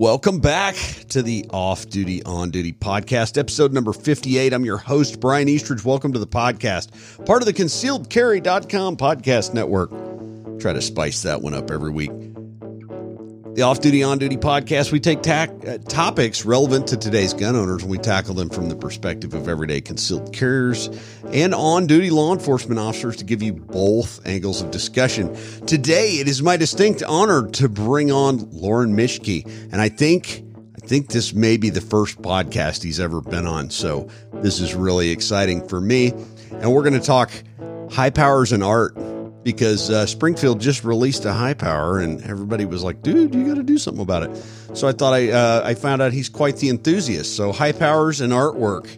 Welcome back to the Off Duty On Duty podcast, episode number 58. I'm your host, Brian Eastridge. Welcome to the podcast, part of the concealedcarry.com podcast network. Try to spice that one up every week. The Off Duty On Duty podcast, we take ta- uh, topics relevant to today's gun owners and we tackle them from the perspective of everyday concealed carriers and on duty law enforcement officers to give you both angles of discussion. Today, it is my distinct honor to bring on Lorin Michki, and I think. I think this may be the first podcast he's ever been on, so this is really exciting for me. And we're going to talk high powers and art because uh, Springfield just released a high power, and everybody was like, "Dude, you got to do something about it." So I thought I uh, I found out he's quite the enthusiast. So high powers and artwork.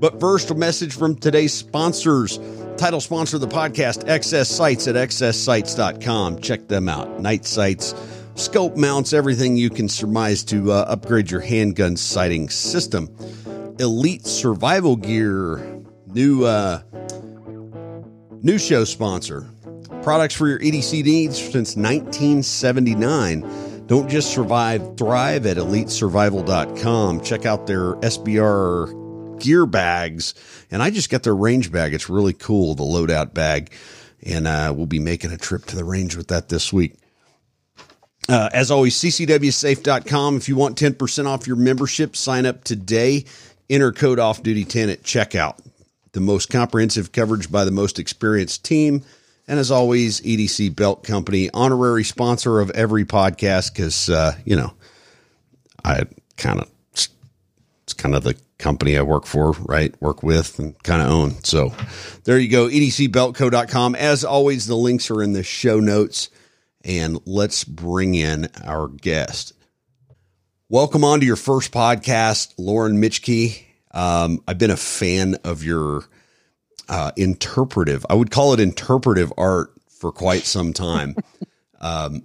But first, a message from today's sponsors. Title sponsor of the podcast, XS Sights at xssights.com. Check them out. Night sights, scope mounts, everything you can surmise to uh, upgrade your handgun sighting system. Elite Survival Gear, new uh, new show sponsor. Products for your EDC needs since 1979. Don't just survive, thrive at elitesurvival.com. Check out their SBR gear bags. And I just got their range bag. It's really cool, the loadout bag. And uh, we'll be making a trip to the range with that this week. Uh, as always, ccwsafe.com. If you want 10% off your membership, sign up today. Enter code off duty 10 at checkout. The most comprehensive coverage by the most experienced team. And as always, EDC Belt Company, honorary sponsor of every podcast because, uh, you know, I kind of, it's kind of the company I work for, right? Work with and kind of own. So there you go, edcbeltco.com. As always, the links are in the show notes. And let's bring in our guest. Welcome on to your first podcast, Lorin Michki. Um, I've been a fan of your uh, interpretive. I would call it interpretive art for quite some time. um,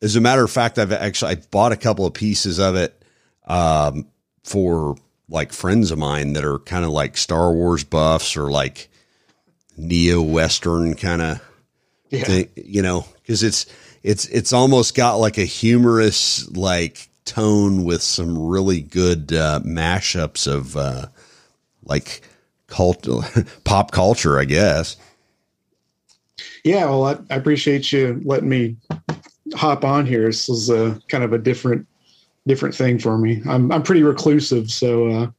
as a matter of fact, I've actually I bought a couple of pieces of it um, for like friends of mine that are kind of like Star Wars buffs or like neo western kind of yeah. thing, you know, because it's it's it's almost got like a humorous like tone with some really good uh, mashups of uh, like cult pop culture, I guess. Yeah, well, I, I, appreciate you letting me hop on here. This is a kind of a different different thing for me. I'm I'm pretty reclusive, so uh,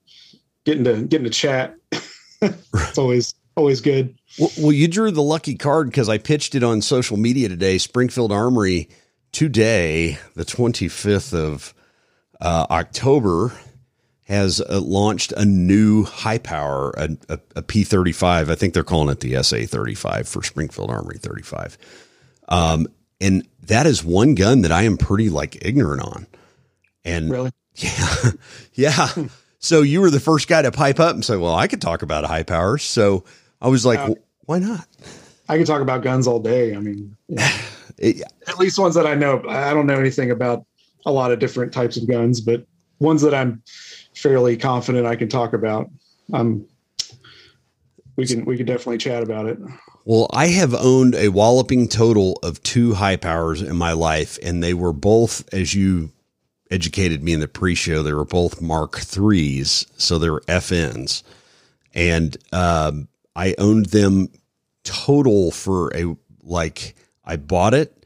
getting to getting to chat, it's always always good. Well, well, you drew the lucky card because I pitched it on social media today. Springfield Armory today, the 25th of uh, October has uh, launched a new high power, a a, a P35. I think they're calling it the SA 35 for Springfield Armory 35. Um, and that is one gun that I am pretty like ignorant on. And really, yeah, yeah. so you were the first guy to pipe up and say, "Well, I could talk about high power. So I was like, uh, well, "Why not?" I could talk about guns all day. I mean, it, at least ones that I know. I don't know anything about a lot of different types of guns, but ones that I'm fairly confident I can talk about. Um, we can we can definitely chat about it. Well, I have owned a walloping total of two high powers in my life, and they were both, as you educated me in the pre-show, they were both Mark threes, so they were FNs, and um, I owned them total for a like I bought it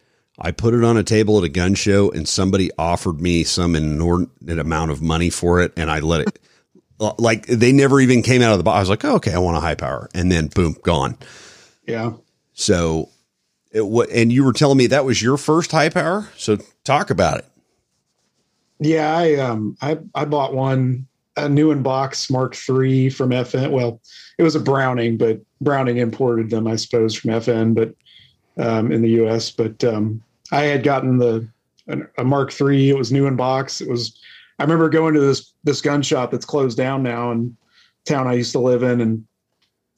I put it on a table at a gun show and somebody offered me some inordinate amount of money for it and I let it like they never even came out of the box. I was like, oh, okay, I want a high power. And then boom, gone. Yeah. So it what and you were telling me that was your first high power. So talk about it. Yeah, I um I I bought one a new in box Mark III from FN. Well, it was a Browning, but Browning imported them, I suppose, from FN, but um, in the US. But um, I had gotten the a Mark III. It was new in box. It was. I remember going to this this gun shop that's closed down now in town I used to live in, and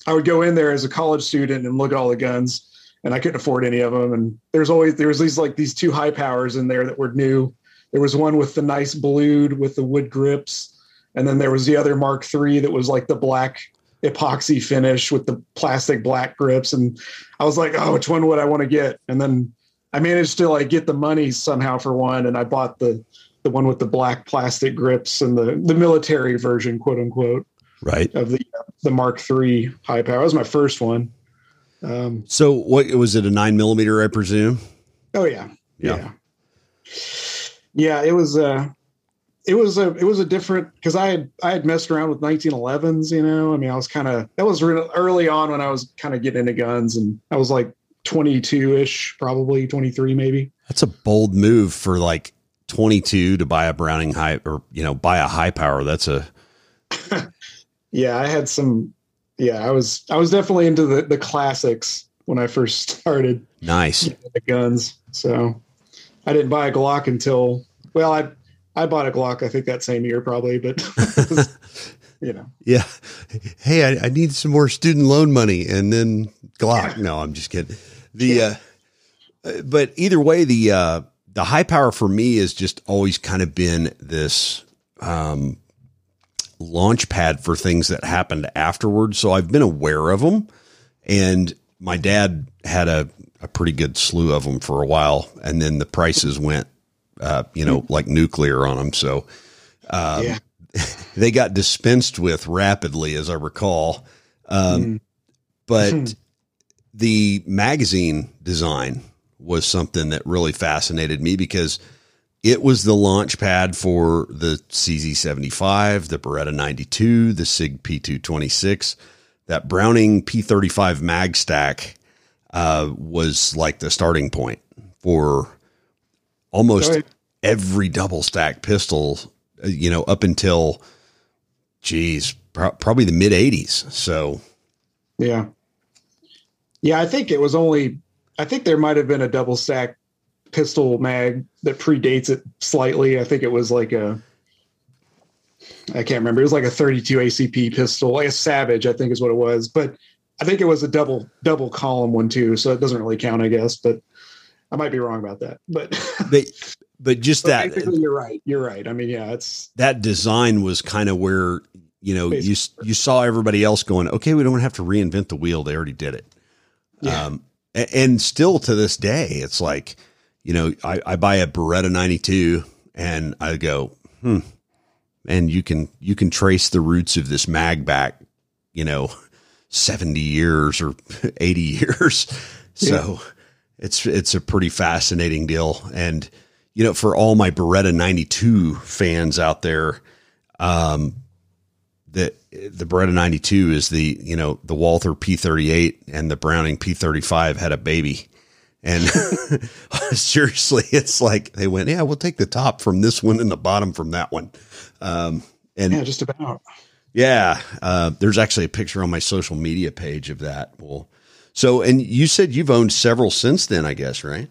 I would go in there as a college student and look at all the guns, and I couldn't afford any of them. And there's always there was these like these two high powers in there that were new. There was one with the nice blued with the wood grips, and then there was the other Mark III that was like the black epoxy finish with the plastic black grips. And I was like, oh, which one would I want to get? And then I managed to like get the money somehow for one, and I bought the the one with the black plastic grips and the the military version, quote unquote, right of the the Mark III high power. That was my first one. Um, so what was it? A nine millimeter, I presume. Oh yeah, yeah, yeah. yeah it was. Uh, it was a it was a different because I had I had messed around with 1911s. You know, I mean, I was kind of that was real early on when I was kind of getting into guns, and I was like 22 ish, probably 23 maybe. That's a bold move for like 22 to buy a Browning high or you know buy a high power. That's a yeah. I had some. Yeah, I was I was definitely into the the classics when I first started. Nice the guns. So I didn't buy a Glock until well I I bought a Glock, I think that same year probably, but you know. Yeah. Hey, I, I, need some more student loan money and then Glock. No, I'm just kidding. The, yeah. uh, but either way, the, uh, the high power for me has just always kind of been this, um, launch pad for things that happened afterwards. So I've been aware of them and my dad had a, a pretty good slew of them for a while. And then the prices went uh, you know, like nuclear on them. So, um, yeah. they got dispensed with rapidly, as I recall. Um, mm. But the magazine design was something that really fascinated me because it was the launch pad for the CZ75, the Beretta 92, the SIG P226. That Browning P35 mag stack uh, was like the starting point for almost every double stack pistol, uh, you know, up until, geez, pro- probably the mid 80s. So, yeah. Yeah, I think it was only, I think there might have been a double stack pistol mag that predates it slightly. I think it was like a, I can't remember. It was like a 32 ACP pistol, like a Savage, I think is what it was. But I think it was a double double column one too, so it doesn't really count, I guess. But I might be wrong about that, but but but just that you're right. You're right. I mean, yeah, it's that design was kind of where you know basically. you you saw everybody else going, okay, we don't have to reinvent the wheel. They already did it. Yeah. Um, and still to this day, it's like you know, I, I buy a Beretta 92 and I go, hmm, and you can you can trace the roots of this mag back, you know, 70 years or 80 years. So. Yeah it's it's a pretty fascinating deal. And you know, for all my Beretta 92 fans out there, um, the the Beretta 92 is the you know the Walther P38 and the Browning P35 had a baby. And seriously, it's like they went, yeah, we'll take the top from this one and the bottom from that one. Um, and yeah, just about. Yeah, uh, there's actually a picture on my social media page of that. We'll so, and you said you've owned several since then, I guess, right?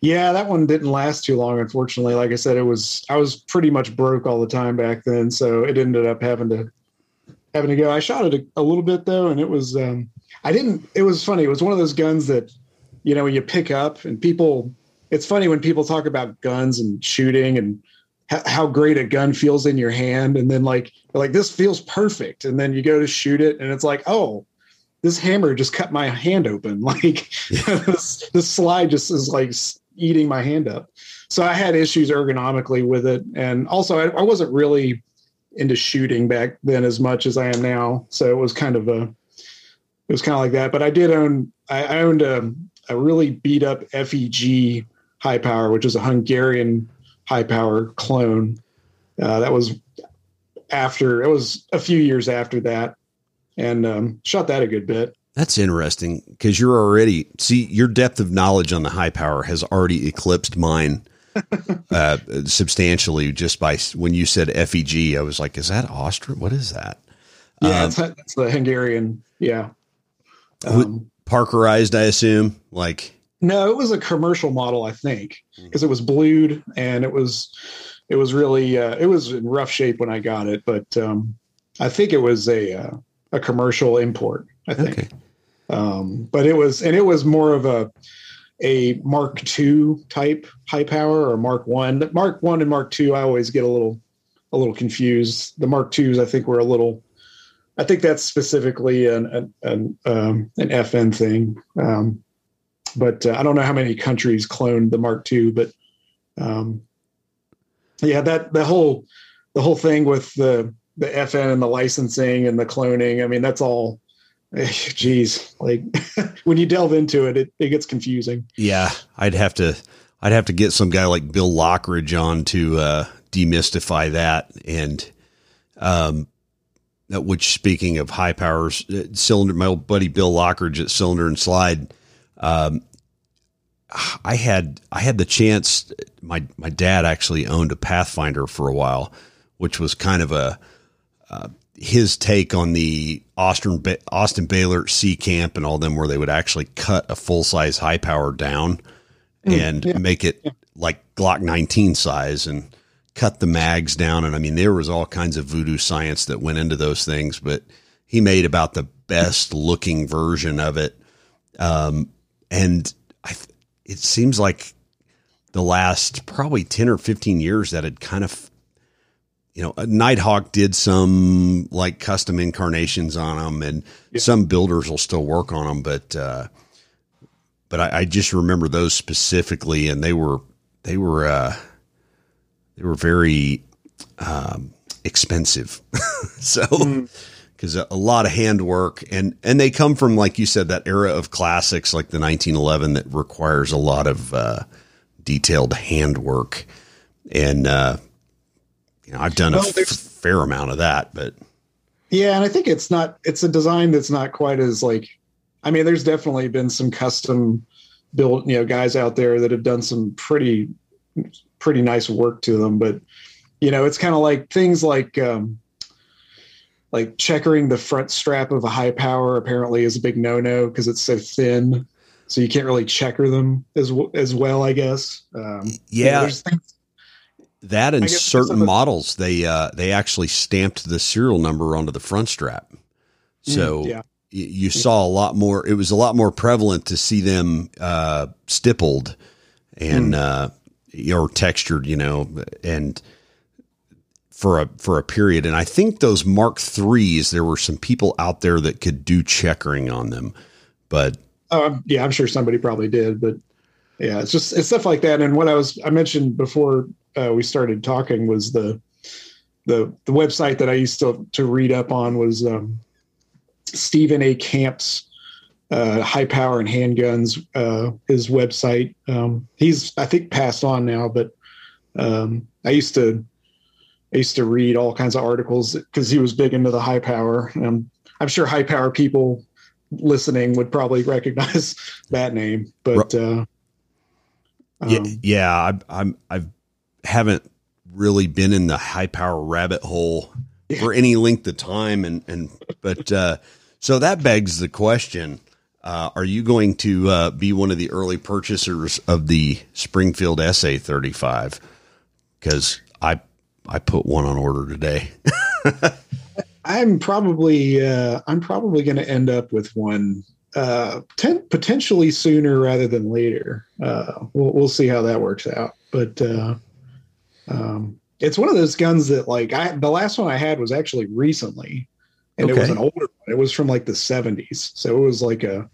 Yeah, that one didn't last too long, unfortunately. Like I said, it was I was pretty much broke all the time back then, so it ended up having to having to go. I shot it a, a little bit though, and it was um, I didn't. It was funny. It was one of those guns that you know when you pick up, and people. It's funny when people talk about guns and shooting and how great a gun feels in your hand, and then like like this feels perfect, and then you go to shoot it, and it's like oh this hammer just cut my hand open. Like this, this slide just is like eating my hand up. So I had issues ergonomically with it. And also I, I wasn't really into shooting back then as much as I am now. So it was kind of a, it was kind of like that. But I did own, I owned a, a really beat up FEG high power, which is a Hungarian high power clone. Uh, that was after, it was a few years after that and um, shot that a good bit. That's interesting because you're already see your depth of knowledge on the high power has already eclipsed mine uh, substantially just by when you said FEG. I was like, is that Austrian? What is that? Yeah, um, it's, the Hungarian. Yeah, um, Parkerized, I assume. Like, no, it was a commercial model, I think, because it was blued and it was it was really uh, it was in rough shape when I got it, but um, I think it was a uh, a commercial import, I think. Okay. Um, but it was, and it was more of a a Mark II type high power or Mark One. Mark One and Mark Two, I always get a little a little confused. The Mark Twos, I think, were a little. I think that's specifically an an an, um, an FN thing. Um, but uh, I don't know how many countries cloned the Mark II, but um, yeah, that the whole the whole thing with the the FN and the licensing and the cloning. I mean, that's all. Geez, like when you delve into it, it, it gets confusing. Yeah, I'd have to I'd have to get some guy like Bill Laughridge on to uh, demystify that. And um, which speaking of high powers, uh, cylinder, my old buddy Bill Laughridge at Cylinder and Slide, um, I had I had the chance. My my dad actually owned a Pathfinder for a while, which was kind of a uh, his take on the Austin Austin Behlert C camp and all them, where they would actually cut a full size high power down mm, and yeah. make it like Glock 19 size and cut the mags down. And I mean, there was all kinds of voodoo science that went into those things, but he made about the best looking version of it. Um, and I, it seems like the last probably 10 or 15 years that had kind of, you know, Nighthawk did some like custom incarnations on them and yeah. some builders will still work on them, but, uh, but I, I, just remember those specifically and they were, they were, uh, they were very, um, expensive. so, mm because a, a, lot of handwork and and they come from like you said that era of classics like the 1911 that requires a lot of uh, detailed handwork and uh, you know I've done well, a f- fair amount of that but yeah and I think it's not it's a design that's not quite as like I mean there's definitely been some custom built you know guys out there that have done some pretty pretty nice work to them but you know it's kind of like things like um, like checkering the front strap of a high power apparently is a big no-no because it's so thin so you can't really checker them as as well i guess. Um, yeah that and certain models they uh, they actually stamped the serial number onto the front strap so mm, yeah. you, you saw a lot more it was a lot more prevalent to see them uh, stippled and mm. uh, or textured you know and for a for a period. And I think those Mark threes, there were some people out there that could do checkering on them, but oh yeah, I'm sure somebody probably did. But yeah, it's just it's stuff like that. And what I was I mentioned before uh, we started talking was the the the website that I used to to read up on was um, Stephen A. Camp's uh, high power and handguns. Uh, his website. Um, he's I think passed on now, but um, I used to I used to read all kinds of articles because he was big into the high power. Um, I'm sure high power people listening would probably recognize that name, but uh, um, yeah, yeah, I, I'm I haven't really been in the high power rabbit hole for any length of time, and and but uh, so that begs the question: uh, Are you going to uh, be one of the early purchasers of the Springfield SA 35? Because I I put one on order today. I'm probably uh, I'm probably going to end up with one uh, ten, potentially sooner rather than later. Uh, we'll we'll see how that works out. But uh, um, it's one of those guns that like I the last one I had was actually recently, and okay. it was an older one. It was from like the 70s, so it was like a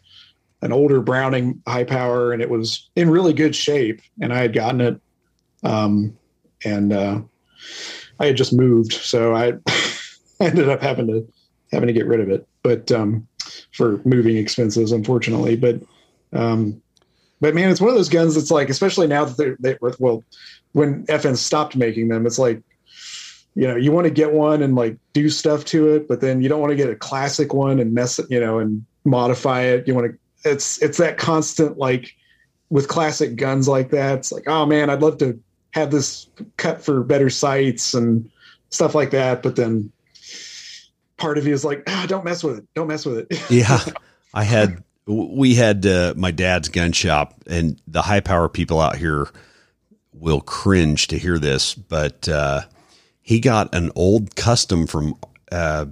an older Browning high power, and it was in really good shape. And I had gotten it, um, and uh, I had just moved, so I ended up having to having to get rid of it, but um, for moving expenses, unfortunately. But um, but man, it's one of those guns that's like, especially now that they're they, well, when FN stopped making them, it's like you know you want to get one and like do stuff to it, but then you don't want to get a classic one and mess it, you know, and modify it. You want to it's it's that constant like with classic guns like that. It's like, oh man, I'd love to have this cut for better sights and stuff like that. But then part of you is like, ah, don't mess with it. Don't mess with it. yeah. I had, we had uh, my dad's gun shop and the high power people out here will cringe to hear this, but uh, he got an old custom from uh,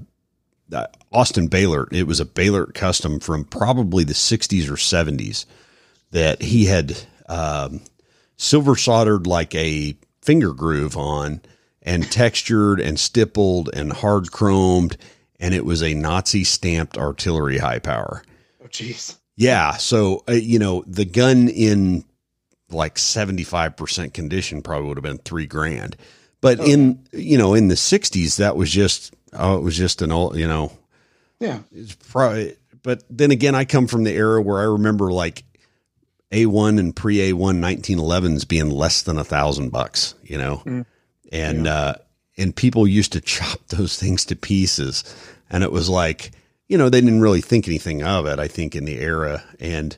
Austin Behlert. It was a Behlert custom from probably the 60s or 70s that he had um, silver soldered like a finger groove on and textured and stippled and hard chromed. And it was a Nazi stamped artillery high power. Oh, jeez. Yeah. So, uh, you know, the gun in like 75% condition probably would have been three grand. But in you know in the '60s, that was just oh, it was just an old you know Yeah. it's probably. But then again, I come from the era where I remember like A1 and pre A1 1911s being less than a thousand bucks, you know, Mm. and uh, and people used to chop those things to pieces, and it was like you know they didn't really think anything of it. I think in the era, and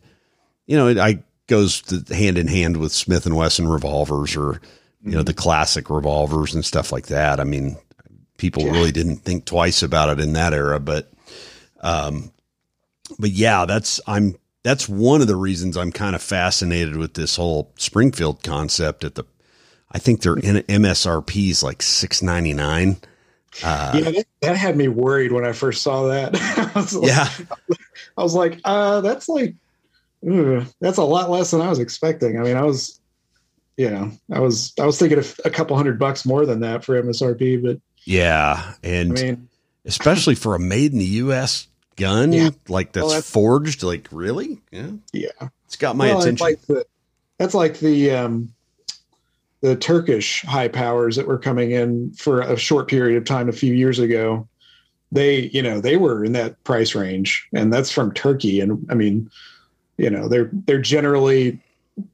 you know I goes to, hand in hand with Smith and Wesson revolvers or you know the classic revolvers and stuff like that. I mean, people Yeah. really didn't think twice about it in that era, but um, but yeah, that's I'm that's one of the reasons I'm kind of fascinated with this whole Springfield concept. At the, I think their in MSRP is like six ninety nine. Uh, yeah, that, that had me worried when I first saw that. I like, yeah, I was like, uh, that's like, ugh, that's a lot less than I was expecting. I mean, I was, you know, I was, I was thinking of a couple hundred bucks more than that for MSRP, but yeah, I and mean, especially for a made in the U.S. gun Yeah. like that's, Well, that's- forged. Like really, yeah, yeah, it's got my Well, it's attention. Like the, that's like the, um, the Turkish high powers that were coming in for a short period of time a few years ago. They, you know, they were in that price range, and that's from Turkey. And I mean, you know, they're they're generally,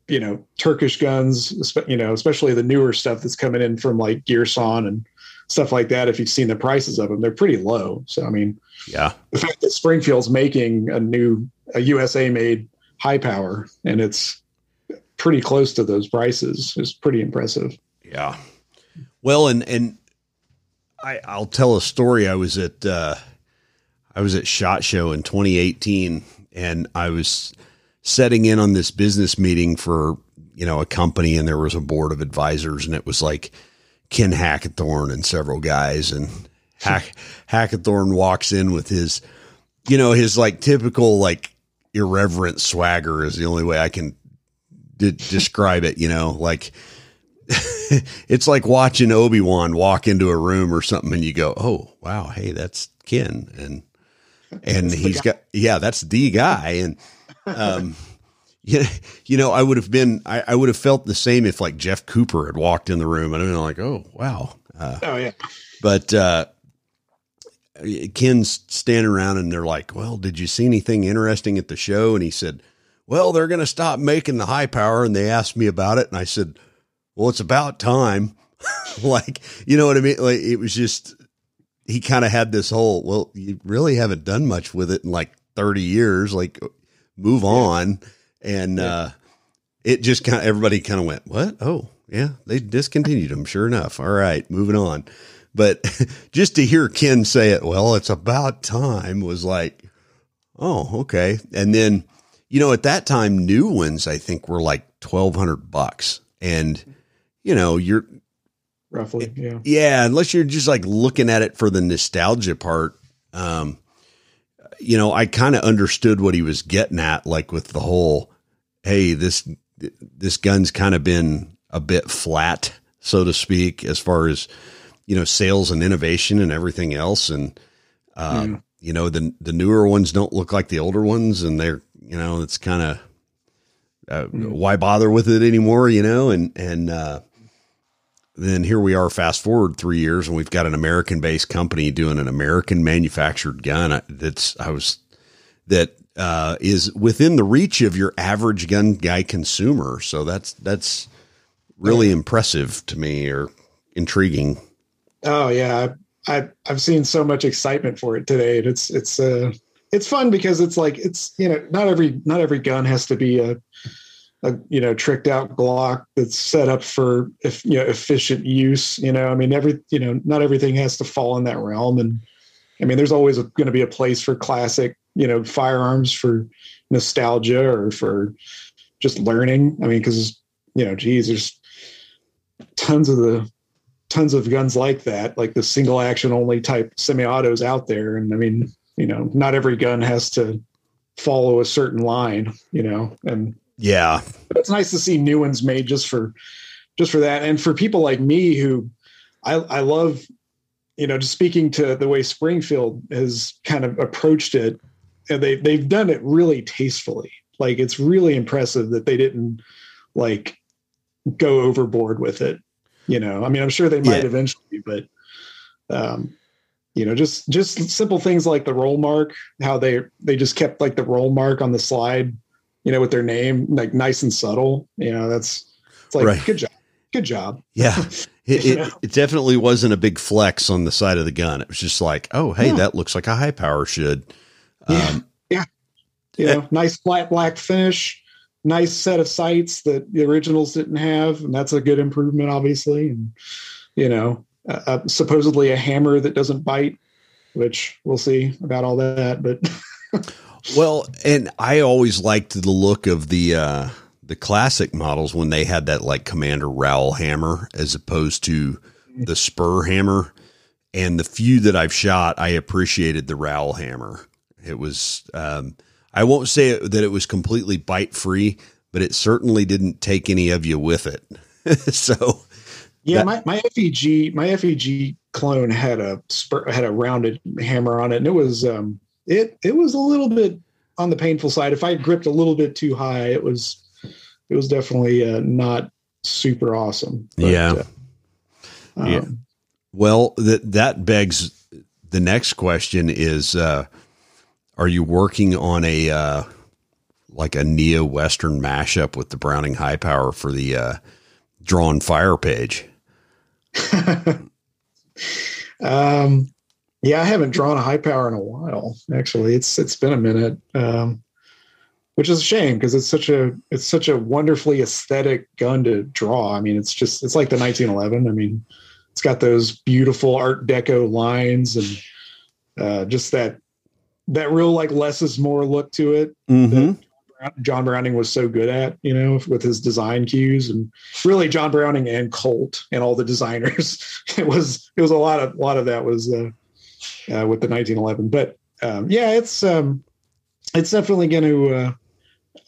you know, Turkish guns, you know, especially the newer stuff that's coming in from like Girsan and stuff like that. If you've seen the prices of them, they're pretty low. So I mean, yeah, the fact that Springfield's making a new a USA made high power and it's pretty close to those prices is pretty impressive. Yeah. Well, and and I I'll tell a story. I was at uh I was at Shot Show in 2018 and I was setting in on this business meeting for, you know, a company and there was a board of advisors and it was like Ken Hackathorn and several guys and Hack Hackathorn walks in with his you know, his like typical like irreverent swagger is the only way I can de- describe it, you know, like it's like watching Obi Wan walk into a room or something, and you go, "Oh, wow, hey, that's Ken," and and That's he's got, yeah, that's the guy, and um, you, you know, I would have been, I, I would have felt the same if like Jeff Cooper had walked in the room, and I'd been like, "Oh, wow," uh, Oh yeah. but uh, Ken's standing around, and they're like, "Well, did you see anything interesting at the show?" And he said, "Well, they're going to stop making the high power," and they asked me about it, and I said well, it's about time. like, you know what I mean? Like, it was just, he kind of had this whole, well, you really haven't done much with it in like 30 years. Like, move on. And, Yeah. uh, it just kind of, everybody kind of went, what? Oh, yeah, they discontinued them. Sure enough. All right, moving on. But just to hear Ken say it, well, it's about time was like, oh, okay. And then, you know, at that time, new ones, I think were like 1200 bucks. And, you know, you're, Roughly. Yeah. yeah, unless you're just like looking at it for the nostalgia part. Um, you know, I kind of understood what he was getting at, like with the whole, hey, this this gun's kind of been a bit flat, so to speak, as far as you know, sales and innovation and everything else. And um, Mm. you know, the the newer ones don't look like the older ones, and they're you know, it's kind of uh, Mm. why bother with it anymore, you know, and and uh, then here we are fast forward three years and we've got an american based company doing an american manufactured gun that's i was that uh, is within the reach of your average gun guy consumer so that's that's really impressive to me or intriguing Oh yeah. I, I I've seen so much excitement for it today. And it's it's uh it's fun because it's like it's you know not every not every gun has to be a a you know tricked out Glock that's set up for if you know efficient use. You know, I mean every you know not everything has to fall in that realm. And I mean there's always going to be a place for classic you know firearms for nostalgia or for just learning. I mean because you know geez there's tons of the tons of guns like that, like the single action only type semi-autos out there. And I mean, you know, not every gun has to follow a certain line, you know, and yeah it's nice to see new ones made just for just for that. And for people like me who I I love, you know, just speaking to the way Springfield has kind of approached it, and they they've done it really tastefully. Like it's really impressive that they didn't like go overboard with it. You know, I mean, I'm sure they might Yeah. eventually, but um, you know, just just simple things like the roll mark, how they they just kept like the roll mark on the slide, you know, with their name, like nice and subtle. You know, that's it's like Right. good job, good job. Yeah. It, it, it definitely wasn't a big flex on the side of the gun. It was just like, oh, hey, Yeah. that looks like a high power should. Yeah. Um, You Eh. know, nice flat black finish, nice set of sights that the originals didn't have, and that's a good improvement, obviously. And you know, uh, uh, supposedly a hammer that doesn't bite, which we'll see about all that. But well, and I always liked the look of the uh, the classic models when they had that like Commander Rowell hammer as opposed to the spur hammer. And the few that I've shot, I appreciated the Rowell hammer. It was, um, I won't say it, that it was completely bite free, but it certainly didn't take any of you with it. so, Yeah, That- my, my FEG my FEG clone had a spur, had a rounded hammer on it, and it was um it it was a little bit on the painful side. If I gripped a little bit too high, it was it was definitely uh, not super awesome. Yeah. uh, Yeah. um, Well, that that begs the next question is uh are you working on a uh like a neo western mashup with the Browning high power for the uh drawn fire page? um, yeah, I haven't drawn a high power in a while. Actually, it's it's been a minute, um, which is a shame because it's such a it's such a wonderfully aesthetic gun to draw. I mean, it's just it's like the 1911. I mean, it's got those beautiful Art Deco lines and uh, just that that real like less is more look to it. Mm-hmm. John Browning was so good at, you know, with his design cues and really John Browning and Colt and all the designers. It was it was a lot of a lot of that was uh, uh, with the 1911. But um, yeah, it's um, it's definitely going to uh,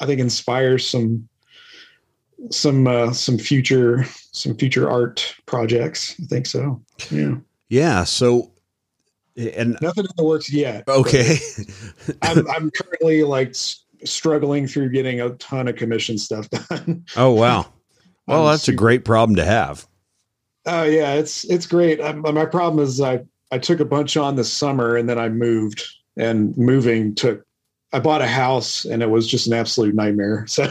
I think inspire some some uh, some future some future art projects. I think so. Yeah, Yeah. So, and nothing in the works yet. okay. I'm, I'm currently like s- struggling through getting a ton of commission stuff done. oh wow. Well, I'm that's a great problem to have. Oh yeah, it's it's great. i my problem is I I took a bunch on this summer and then I moved, and moving took. I bought a house and it was just an absolute nightmare. So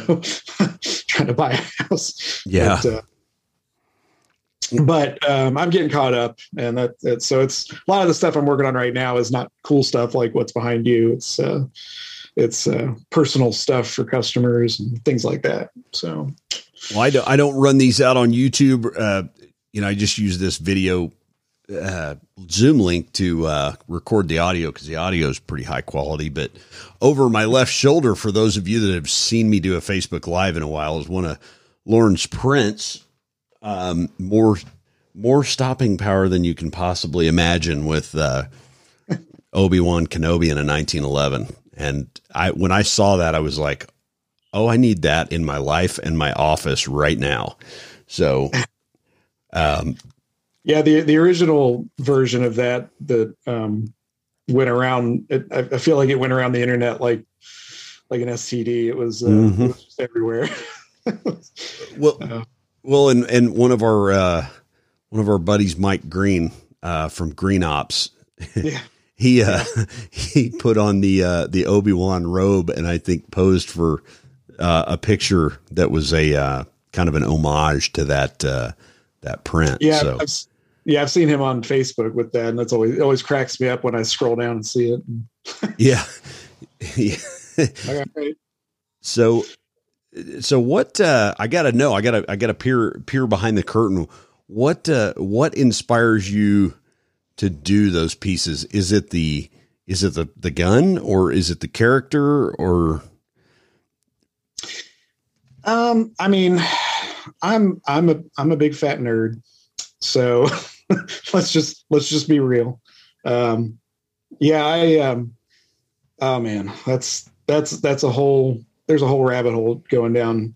trying to buy a house. Yeah. But, uh, but um, I'm getting caught up, and that, that so it's a lot of the stuff I'm working on right now is not cool stuff like what's behind you. It's uh, it's uh, personal stuff for customers and things like that. So Well, I don't, I don't run these out on YouTube. Uh, you know, I just use this video uh, Zoom link to uh, record the audio because the audio is pretty high quality. But over my left shoulder, for those of you that have seen me do a Facebook Live in a while, is one of Lorin's prints. Um, more more stopping power than you can possibly imagine with uh, Obi Wan Kenobi in a 1911. And I when I saw that, I was like, oh, I need that in my life and my office right now. So, um, Yeah, the the original version of that that um, went around. It, I, feel like it went around the internet like like an STD. It was, uh, Mhm. it was just everywhere. well, Uh, well, and and one of our uh, one of our buddies, Mike Green uh, from Green Ops, yeah, he uh, he put on the uh, the Obi Wan robe, and I think posed for uh, a picture that was a uh, kind of an homage to that uh, that print. yeah, so I've, yeah. I've seen him on Facebook with that, and that's always it always cracks me up when I scroll down and see it. yeah. yeah. All right. So, so what? Uh, I gotta know. I gotta. I gotta peer peer behind the curtain. What? Uh, what inspires you to do those pieces? Is it the? Is it the the gun, or is it the character, or? Um, I mean, I'm I'm a I'm a big fat nerd, so let's just let's just be real. Um, yeah, I um, oh man, that's that's that's a whole there's a whole rabbit hole going down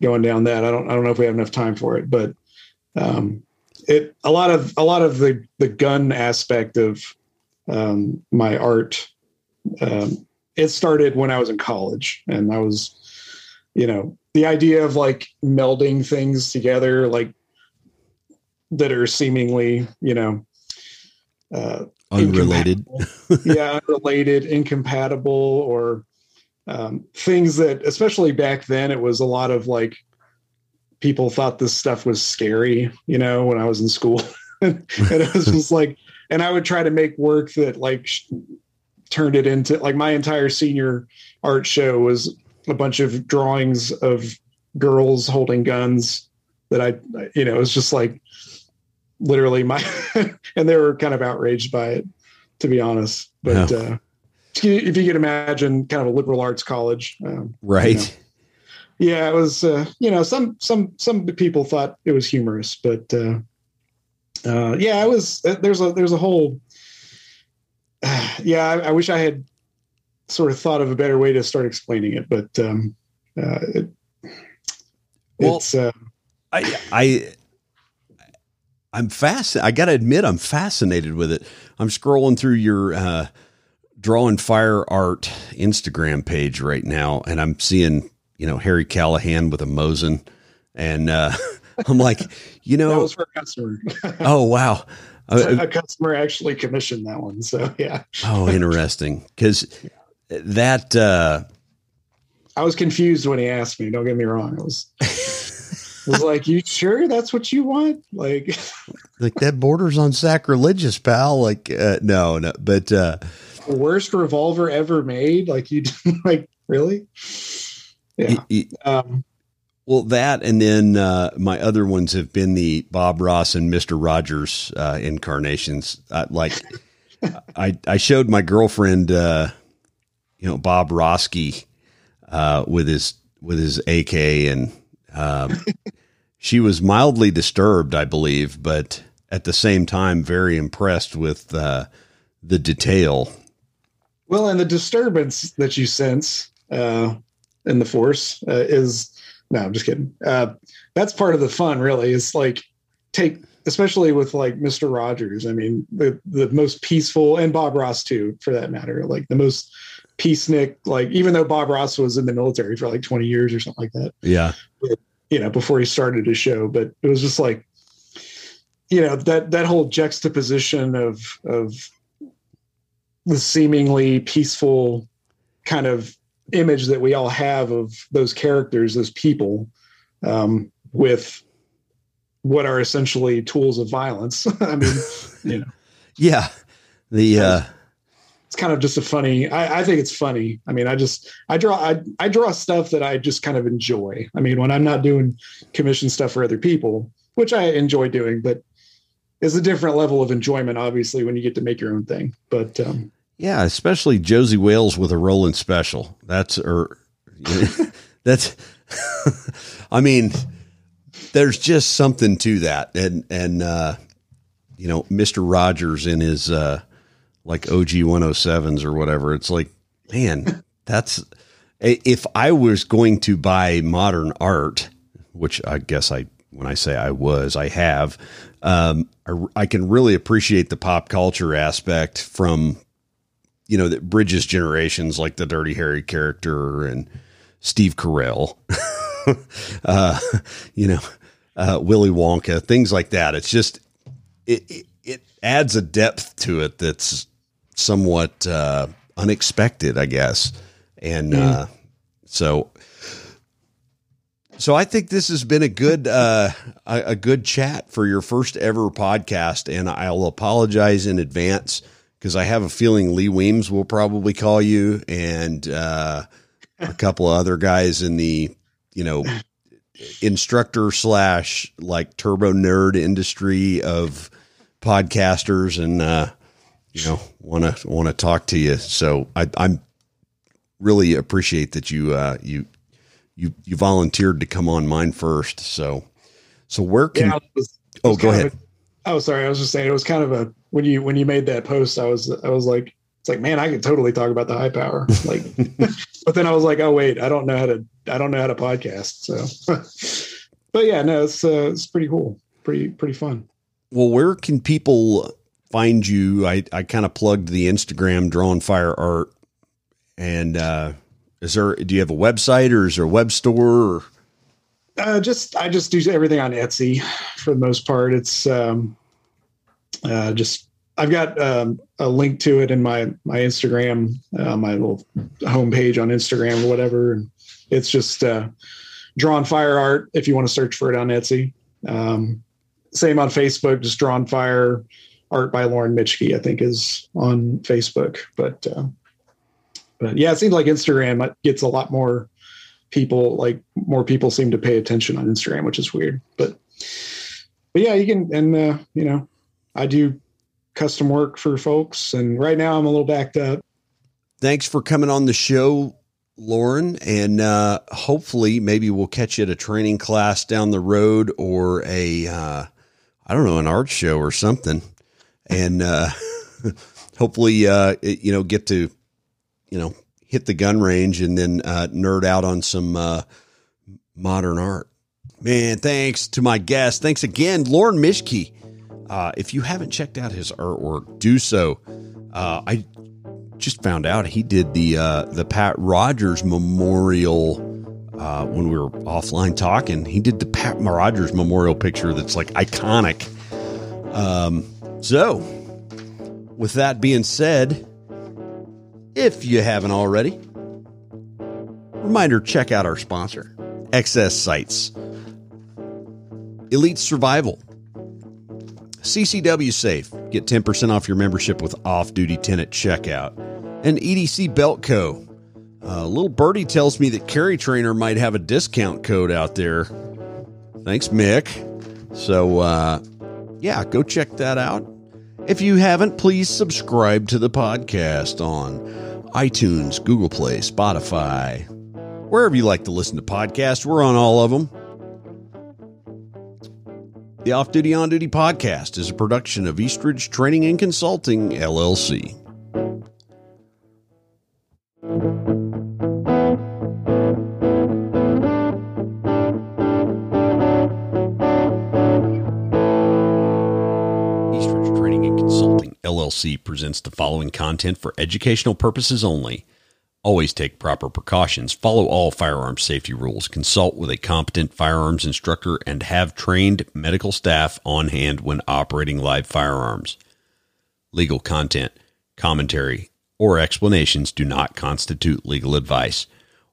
going down that. I don't I don't know if we have enough time for it, but um, it a lot of a lot of the the gun aspect of um, my art. Um, it started when I was in college, and I was you know the idea of like melding things together like that are seemingly, you know, uh, unrelated. yeah, unrelated, incompatible, or um, things that, especially back then, it was a lot of like people thought this stuff was scary. You know, when I was in school, and it was just like, and I would try to make work that like sh- turned it into like my entire senior art show was a bunch of drawings of girls holding guns that I, you know, it was just like literally my, and they were kind of outraged by it, to be honest. But Yeah. uh, if you could imagine, kind of a liberal arts college, um, right. you know. yeah, it was. Uh, you know, some some some people thought it was humorous, but uh, uh, yeah, it was. There's a there's a whole. yeah, I, I wish I had sort of thought of a better way to start explaining it, but um, uh, it, Well- it's uh, I I I'm fast. I got to admit, I'm fascinated with it. I'm scrolling through your drawing fire art Instagram page right now, and I'm seeing you know Harry Callahan with a Mosin, and uh, I'm like, you that know, was for a customer. oh wow, Uh, a customer actually commissioned that one, so yeah, oh interesting, because that uh, I was confused when he asked me. Don't get me wrong. I was. I was like, "You sure that's what you want?" Like, like that borders on sacrilegious, pal. Like uh, no, no, but uh, the worst revolver ever made. Like you, like really? Yeah. Um, Well, that and then uh, my other ones have been the Bob Ross and Mister Rogers uh, incarnations. Uh, like, I I showed my girlfriend, uh, you know, Bob Roski uh, with his with his AK, and um, she was mildly disturbed, I believe, but at the same time very impressed with uh, the detail. Well, and the disturbance that you sense uh, in the force uh, is no, I'm just kidding. Uh, that's part of the fun, really. Is like take, especially with like Mister Rogers. I mean, the the most peaceful, and Bob Ross too, for that matter. Like the most peacenik. Like even though Bob Ross was in the military for like 20 years or something like that. Yeah, you know, before he started his show, but it was just like, you know, that that whole juxtaposition of of the seemingly peaceful kind of image that we all have of those characters, those people, um, with what are essentially tools of violence. I mean, you know, yeah. The uh, it's kind of just a funny. I, I think it's funny. I mean, I just I draw I I draw stuff that I just kind of enjoy. I mean, when I'm not doing commission stuff for other people, which I enjoy doing, but it's a different level of enjoyment, obviously, when you get to make your own thing. But um, Yeah, especially Josey Wales with a rolling special. That's or that's I mean, there's just something to that. And and uh you know, Mr. Rogers in his uh like OG 107s or whatever. It's like, man, that's if I was going to buy modern art, which I guess I when I say I was, I have, um, I, I can really appreciate the pop culture aspect from you know, that bridges generations like the Dirty Harry character and Steve Carell, uh, you know, uh, Willy Wonka, things like that. It's just, it, it, it adds a depth to it that's somewhat uh, unexpected, I guess. And uh, so, so I think this has been a good uh, a, a good chat for your first ever podcast, and I'll apologize in advance because I have a feeling Lee Weems will probably call you and uh, a couple of other guys in the you know instructor slash like turbo nerd industry of podcasters and uh, you know want to want to talk to you. So I, I'm really appreciate that you uh, you you you volunteered to come on mine first. So so where can yeah, was- oh go ahead a- oh, sorry. I was just saying it was kind of a when you when you made that post, I was I was like, it's like, man, I could totally talk about the high power. Like, but then I was like, oh wait, I don't know how to I don't know how to podcast. So, but yeah, no, it's uh, it's pretty cool, pretty pretty fun. well where can people find you? I I kind of plugged the Instagram drawing fire art and uh, is there do you have a website or is there a web store? Or? Uh, just I just do everything on Etsy for the most part. It's um, uh, just I've got um, a link to it in my my Instagram, uh, my little homepage on Instagram or whatever. And it's just uh, drawn fire art if you want to search for it on Etsy. Um, same on Facebook, just drawn fire art by Lorin Michki, I think is on Facebook. But uh, but yeah, it seems like Instagram gets a lot more people. Like more people seem to pay attention on Instagram, which is weird. But but yeah, you can and uh, you know I do custom work for folks, and right now I'm a little backed up. Thanks for coming on the show, Lorin, and uh, hopefully maybe we'll catch you at a training class down the road or a uh, I don't know an art show or something, and uh, hopefully uh, you know get to you know hit the gun range and then uh, nerd out on some uh, modern art. Man, thanks to my guest. Thanks again, Lorin Michki. Uh, if you haven't checked out his artwork, do so. Uh, I just found out he did the uh, the Pat Rogers Memorial uh, when we were offline talking. He did the Pat Rogers Memorial picture that's like iconic. Um, so, with that being said, if you haven't already, reminder check out our sponsor, XS Sights, Elite Survival CCW Safe. Get 10% off your membership with off duty tenant checkout. And EDC Belt Co. Uh, little birdie tells me that Carry Trainer might have a discount code out there. Thanks, Mick. So, uh, yeah, go check that out. If you haven't, please subscribe to the podcast on iTunes, Google Play, Spotify, wherever you like to listen to podcasts. We're on all of them. The Off Duty On Duty podcast is a production of Eastridge Training and Consulting, LLC. Presents the following content for educational purposes only. Always take proper precautions, follow all firearms safety rules, consult with a competent firearms instructor, and have trained medical staff on hand when operating live firearms. Legal content, commentary, or explanations do not constitute legal advice.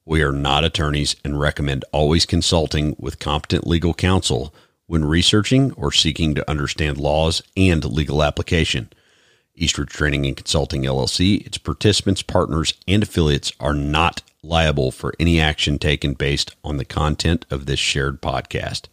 We are not attorneys and recommend always consulting with competent legal counsel when researching or seeking to understand laws and legal application. Eastridge Training and Consulting LLC, its participants, partners, and affiliates are not liable for any action taken based on the content of this shared podcast.